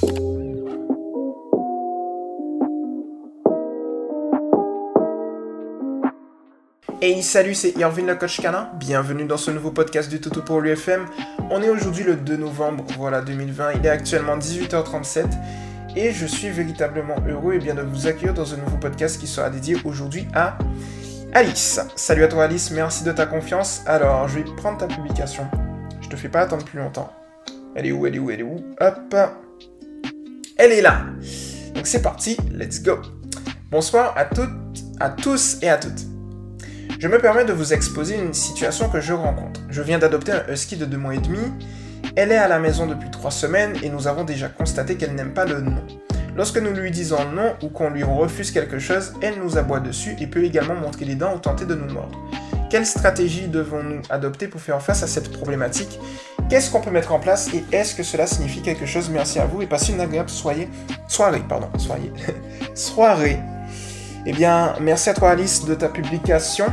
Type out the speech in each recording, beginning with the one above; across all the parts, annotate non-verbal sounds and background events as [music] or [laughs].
Hey salut, c'est Irvin le coach canin. Bienvenue dans ce nouveau podcast du Toto pour l'UFM. On est aujourd'hui le 2 novembre, voilà 2020. Il est actuellement 18h37 et je suis véritablement heureux et bien de vous accueillir dans un nouveau podcast qui sera dédié aujourd'hui à Alice. Salut à toi Alice, merci de ta confiance. Alors, je vais prendre ta publication. Je te fais pas attendre plus longtemps. Elle est où Elle est où Elle est où? Hop. Elle est là. Donc c'est parti, let's go. Bonsoir à toutes, à tous et à toutes. Je me permets de vous exposer une situation que je rencontre. Je viens d'adopter un husky de 2 mois et demi. Elle est à la maison depuis 3 semaines et nous avons déjà constaté qu'elle n'aime pas le non. Lorsque nous lui disons non ou qu'on lui refuse quelque chose, elle nous aboie dessus et peut également montrer les dents ou tenter de nous mordre. Quelle stratégie devons-nous adopter pour faire face à cette problématique? Qu'est-ce qu'on peut mettre en place et est-ce que cela signifie quelque chose? Merci à vous et passez une agréable soirée. Soirée, pardon, soirée. [laughs] soirée. Eh bien, merci à toi Alice de ta publication.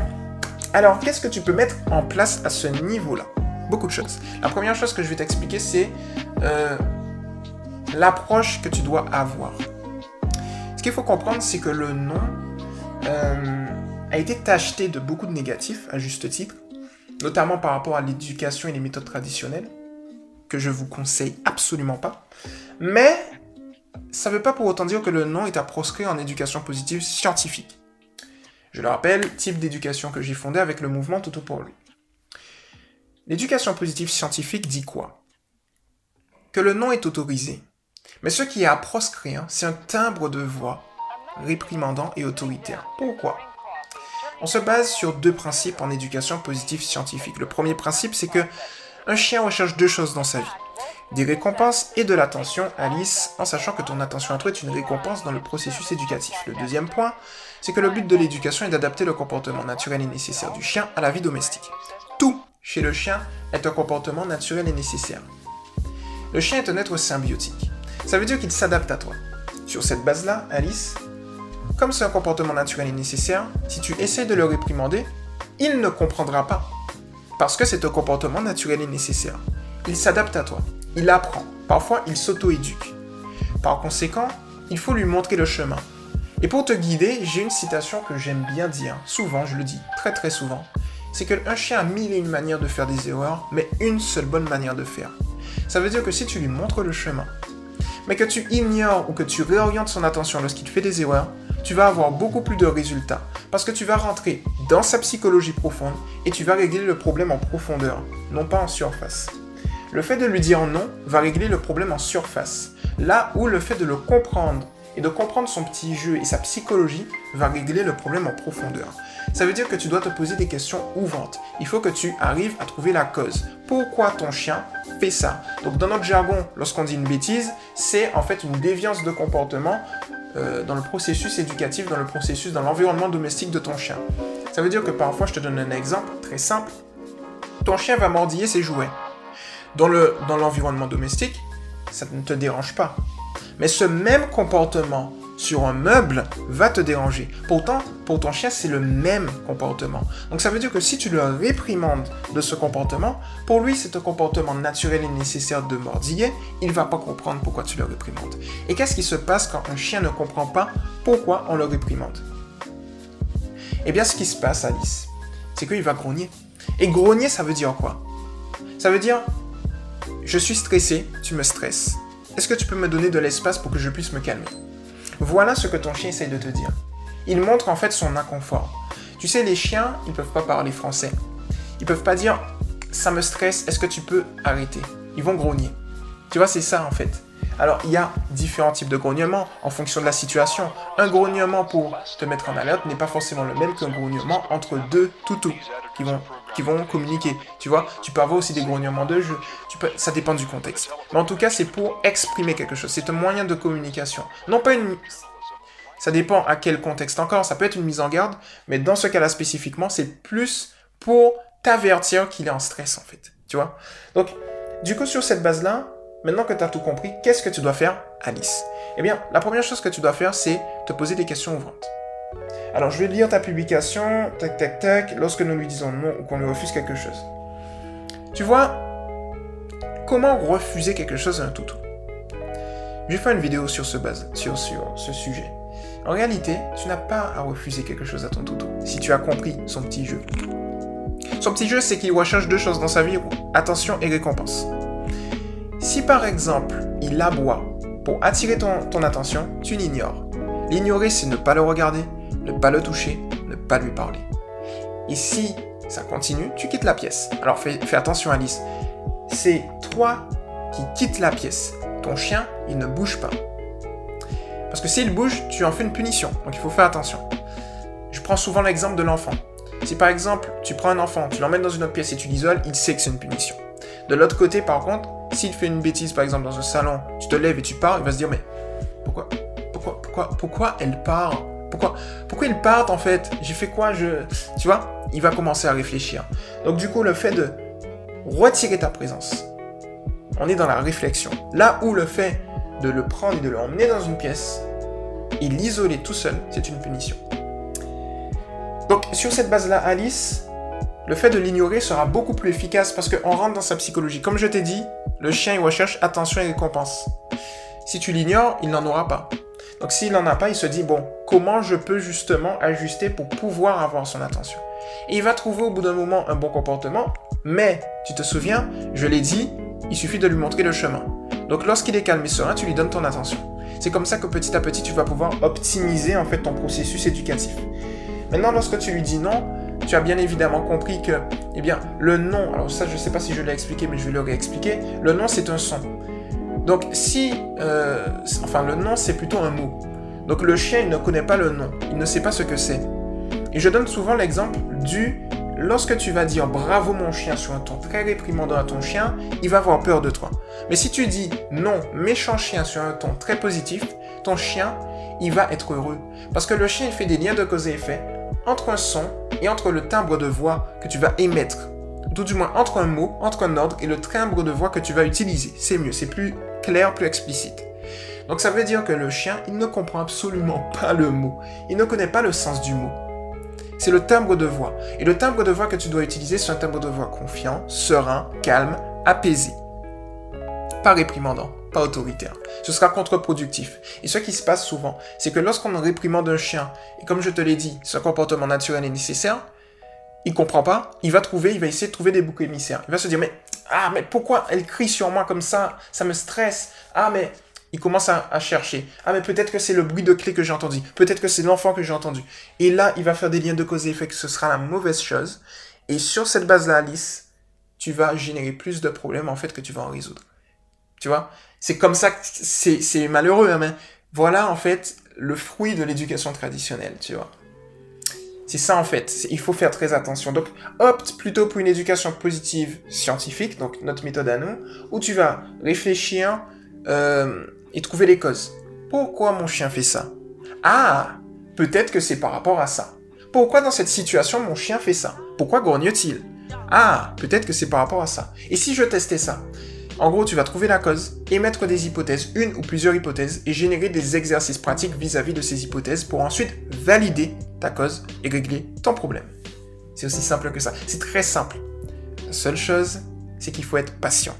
Alors, qu'est-ce que tu peux mettre en place à ce niveau-là? Beaucoup de choses. La première chose que je vais t'expliquer, c'est euh, l'approche que tu dois avoir. Ce qu'il faut comprendre, c'est que le nom euh, a été tacheté de beaucoup de négatifs, à juste titre, notamment par rapport à l'éducation et les méthodes traditionnelles, que je vous conseille absolument pas. Mais ça ne veut pas pour autant dire que le nom est à proscrire en éducation positive scientifique. Je le rappelle, type d'éducation que j'ai fondé avec le mouvement Toto pour lui. L'éducation positive scientifique dit quoi? Que le nom est autorisé. Mais ce qui est à proscrire, c'est un timbre de voix réprimandant et autoritaire. Pourquoi? On se base sur deux principes en éducation positive scientifique. Le premier principe, c'est que un chien recherche deux choses dans sa vie des récompenses et de l'attention, Alice, en sachant que ton attention à toi est une récompense dans le processus éducatif. Le deuxième point, c'est que le but de l'éducation est d'adapter le comportement naturel et nécessaire du chien à la vie domestique. Tout chez le chien est un comportement naturel et nécessaire. Le chien est un être symbiotique. Ça veut dire qu'il s'adapte à toi. Sur cette base-là, Alice, comme c'est un comportement naturel et nécessaire, si tu essaies de le réprimander, il ne comprendra pas. Parce que c'est un comportement naturel et nécessaire. Il s'adapte à toi il apprend, parfois il s'auto-éduque. Par conséquent, il faut lui montrer le chemin. Et pour te guider, j'ai une citation que j'aime bien dire, souvent, je le dis très très souvent, c'est qu'un chien a mille et une manières de faire des erreurs, mais une seule bonne manière de faire. Ça veut dire que si tu lui montres le chemin, mais que tu ignores ou que tu réorientes son attention lorsqu'il fait des erreurs, tu vas avoir beaucoup plus de résultats parce que tu vas rentrer dans sa psychologie profonde et tu vas régler le problème en profondeur, non pas en surface. Le fait de lui dire non va régler le problème en surface, là où le fait de le comprendre et de comprendre son petit jeu et sa psychologie va régler le problème en profondeur. Ça veut dire que tu dois te poser des questions ouvrantes. Il faut que tu arrives à trouver la cause. Pourquoi ton chien fait ça Donc dans notre jargon, lorsqu'on dit une bêtise, c'est en fait une déviance de comportement euh, dans le processus éducatif, dans le processus, dans l'environnement domestique de ton chien. Ça veut dire que parfois, je te donne un exemple très simple. Ton chien va mordiller ses jouets. Dans l'environnement domestique, ça ne te dérange pas. Mais ce même comportement sur un meuble va te déranger. Pourtant, pour ton chien, c'est le même comportement. Donc ça veut dire que si tu le réprimandes de ce comportement, pour lui, c'est un comportement naturel et nécessaire de mordiller, il ne va pas comprendre pourquoi tu le réprimandes. Et qu'est-ce qui se passe quand un chien ne comprend pas pourquoi on le réprimande? Eh bien, ce qui se passe, Alice, c'est qu'il va grogner. Et grogner, ça veut dire quoi? Ça veut dire je suis stressé, tu me stresses. Est-ce que tu peux me donner de l'espace pour que je puisse me calmer? Voilà ce que ton chien essaye de te dire. Il montre en fait son inconfort. Tu sais, les chiens, ils peuvent pas parler français. Ils peuvent pas dire ça me stresse, est-ce que tu peux arrêter? Ils vont grogner. Tu vois, c'est ça en fait. Alors, il y a différents types de grognements en fonction de la situation. Un grognement pour te mettre en alerte n'est pas forcément le même qu'un grognement entre deux toutous qui vont qui vont communiquer. Tu vois, tu peux avoir aussi des grognements de jeu. Tu peux, ça dépend du contexte. Mais en tout cas, c'est pour exprimer quelque chose. C'est un moyen de communication. Non pas une. Ça dépend à quel contexte encore. Ça peut être une mise en garde, mais dans ce cas-là spécifiquement, c'est plus pour t'avertir qu'il est en stress en fait. Tu vois? Donc, du coup, sur cette base-là, maintenant que tu as tout compris, qu'est-ce que tu dois faire, Alice? Eh bien, la première chose que tu dois faire, c'est te poser des questions ouvrantes. Alors, je vais lire ta publication, tac, tac, tac, lorsque nous lui disons non ou qu'on lui refuse quelque chose. Tu vois, comment refuser quelque chose à un toutou je vais faire une vidéo sur ce, base, sur, sur ce sujet. En réalité, tu n'as pas à refuser quelque chose à ton toutou, si tu as compris son petit jeu. Son petit jeu, c'est qu'il recherche deux choses dans sa vie, attention et récompense. Si par exemple, il aboie pour attirer ton, ton attention, tu l'ignores. L'ignorer, c'est ne pas le regarder, ne pas le toucher, ne pas lui parler. Et si ça continue, tu quittes la pièce. Alors fais, attention Alice, c'est toi qui quittes la pièce. Ton chien, il ne bouge pas. Parce que s'il bouge, tu en fais une punition. Donc il faut faire attention. Je prends souvent l'exemple de l'enfant. Si par exemple, tu prends un enfant, tu l'emmènes dans une autre pièce et tu l'isoles, il sait que c'est une punition. De l'autre côté, par contre, s'il fait une bêtise, par exemple, dans un salon, tu te lèves et tu pars, il va se dire, mais pourquoi, pourquoi, pourquoi, pourquoi elle part pourquoi, pourquoi ils partent en fait? J'ai fait quoi? Tu vois? Il va commencer à réfléchir. Donc du coup, le fait de retirer ta présence, on est dans la réflexion. Là où le fait de le prendre et de l'emmener dans une pièce et l'isoler tout seul, c'est une punition. Donc sur cette base-là, Alice, le fait de l'ignorer sera beaucoup plus efficace parce qu'on rentre dans sa psychologie. Comme je t'ai dit, le chien il recherche attention et récompense. Si tu l'ignores, il n'en aura pas. Donc s'il n'en a pas, il se dit, bon, comment je peux justement ajuster pour pouvoir avoir son attention? Et il va trouver au bout d'un moment un bon comportement, mais tu te souviens, je l'ai dit, il suffit de lui montrer le chemin. Donc lorsqu'il est calme et serein, tu lui donnes ton attention. C'est comme ça que petit à petit, tu vas pouvoir optimiser en fait ton processus éducatif. Maintenant, lorsque tu lui dis non, tu as bien évidemment compris que, eh bien, le non, alors ça, je ne sais pas si je l'ai expliqué, mais je vais le réexpliquer. Le non, c'est un son. Donc, si, euh, enfin, le non, c'est plutôt un mot. Donc, le chien, il ne connaît pas le nom. Il ne sait pas ce que c'est. Et je donne souvent l'exemple du lorsque tu vas dire bravo mon chien sur un ton très réprimandant à ton chien, il va avoir peur de toi. Mais si tu dis non, méchant chien sur un ton très positif, ton chien, il va être heureux. Parce que le chien, il fait des liens de cause et effet entre un son et entre le timbre de voix que tu vas émettre. Tout du moins entre un mot, entre un ordre et le timbre de voix que tu vas utiliser. C'est mieux, c'est plus plus explicite. Donc ça veut dire que le chien, il ne comprend absolument pas le mot. Il ne connaît pas le sens du mot c'est le timbre de voix. Et le timbre de voix que tu dois utiliser, c'est un timbre de voix confiant, serein, calme, apaisé. Pas réprimandant, pas autoritaire. Ce sera contre-productif. Et ce qui se passe souvent, c'est que lorsqu'on réprimande un chien, et comme je te l'ai dit, ce comportement naturel est nécessaire, il comprend pas, il va trouver, il va essayer de trouver des boucs émissaires. Il va se dire, mais, ah, mais pourquoi elle crie sur moi comme ça? Ça me stresse. Ah, mais il commence à, chercher. Ah, mais peut-être que c'est le bruit de clé que j'ai entendu. Peut-être que c'est l'enfant que j'ai entendu. Et là, il va faire des liens de cause et effet que ce sera la mauvaise chose. Et sur cette base-là, Alice, tu vas générer plus de problèmes, en fait, que tu vas en résoudre. Tu vois? C'est comme ça que c'est malheureux, hein, mais voilà, en fait, le fruit de l'éducation traditionnelle, tu vois. C'est ça, en fait. Il faut faire très attention. Donc, opte plutôt pour une éducation positive scientifique, donc notre méthode à nous, où tu vas réfléchir, euh, et trouver les causes. Pourquoi mon chien fait ça? Ah, peut-être que c'est par rapport à ça. Pourquoi dans cette situation mon chien fait ça? Pourquoi grogne-t-il? Ah, peut-être que c'est par rapport à ça. Et si je testais ça? En gros, tu vas trouver la cause, émettre des hypothèses, une ou plusieurs hypothèses, et générer des exercices pratiques vis-à-vis de ces hypothèses pour ensuite valider ta cause et régler ton problème. C'est aussi simple que ça. C'est très simple. La seule chose, c'est qu'il faut être patient.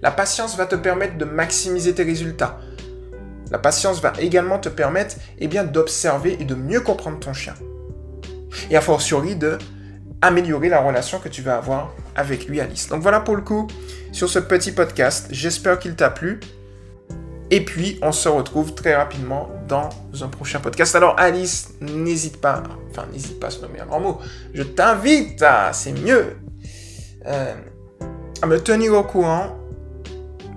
La patience va te permettre de maximiser tes résultats. La patience va également te permettre eh bien, d'observer et de mieux comprendre ton chien. Et a fortiori de améliorer la relation que tu vas avoir avec lui, Alice. Donc voilà pour le coup sur ce petit podcast. J'espère qu'il t'a plu. Et puis, on se retrouve très rapidement dans un prochain podcast. Alors, Alice, n'hésite pas, enfin, n'hésite pas à se nommer un grand mot. Je t'invite à, c'est mieux, euh, à me tenir au courant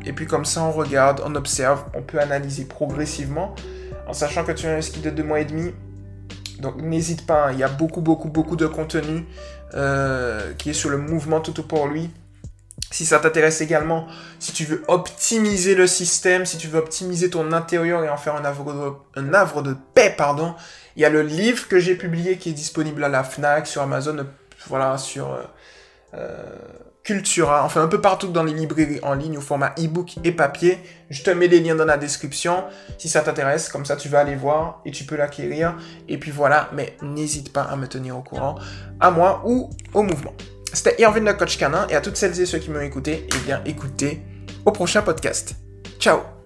et puis comme ça, on regarde, on observe, on peut analyser progressivement, en sachant que tu as un ski de deux mois et demi. Donc n'hésite pas, hein, il y a beaucoup, beaucoup, beaucoup de contenu euh, qui est sur le mouvement tout pour lui. Si ça t'intéresse également, si tu veux optimiser le système, si tu veux optimiser ton intérieur et en faire un havre de, paix, pardon, il y a le livre que j'ai publié qui est disponible à la FNAC, sur Amazon, voilà, sur... Euh, euh, Cultura, enfin un peu partout dans les librairies en ligne au format e-book et papier. Je te mets les liens dans la description si ça t'intéresse, comme ça tu vas aller voir et tu peux l'acquérir. Et puis voilà, mais n'hésite pas à me tenir au courant, à moi ou au mouvement. C'était Irvine le coach canin et à toutes celles et ceux qui m'ont écouté, eh bien écoutez au prochain podcast. Ciao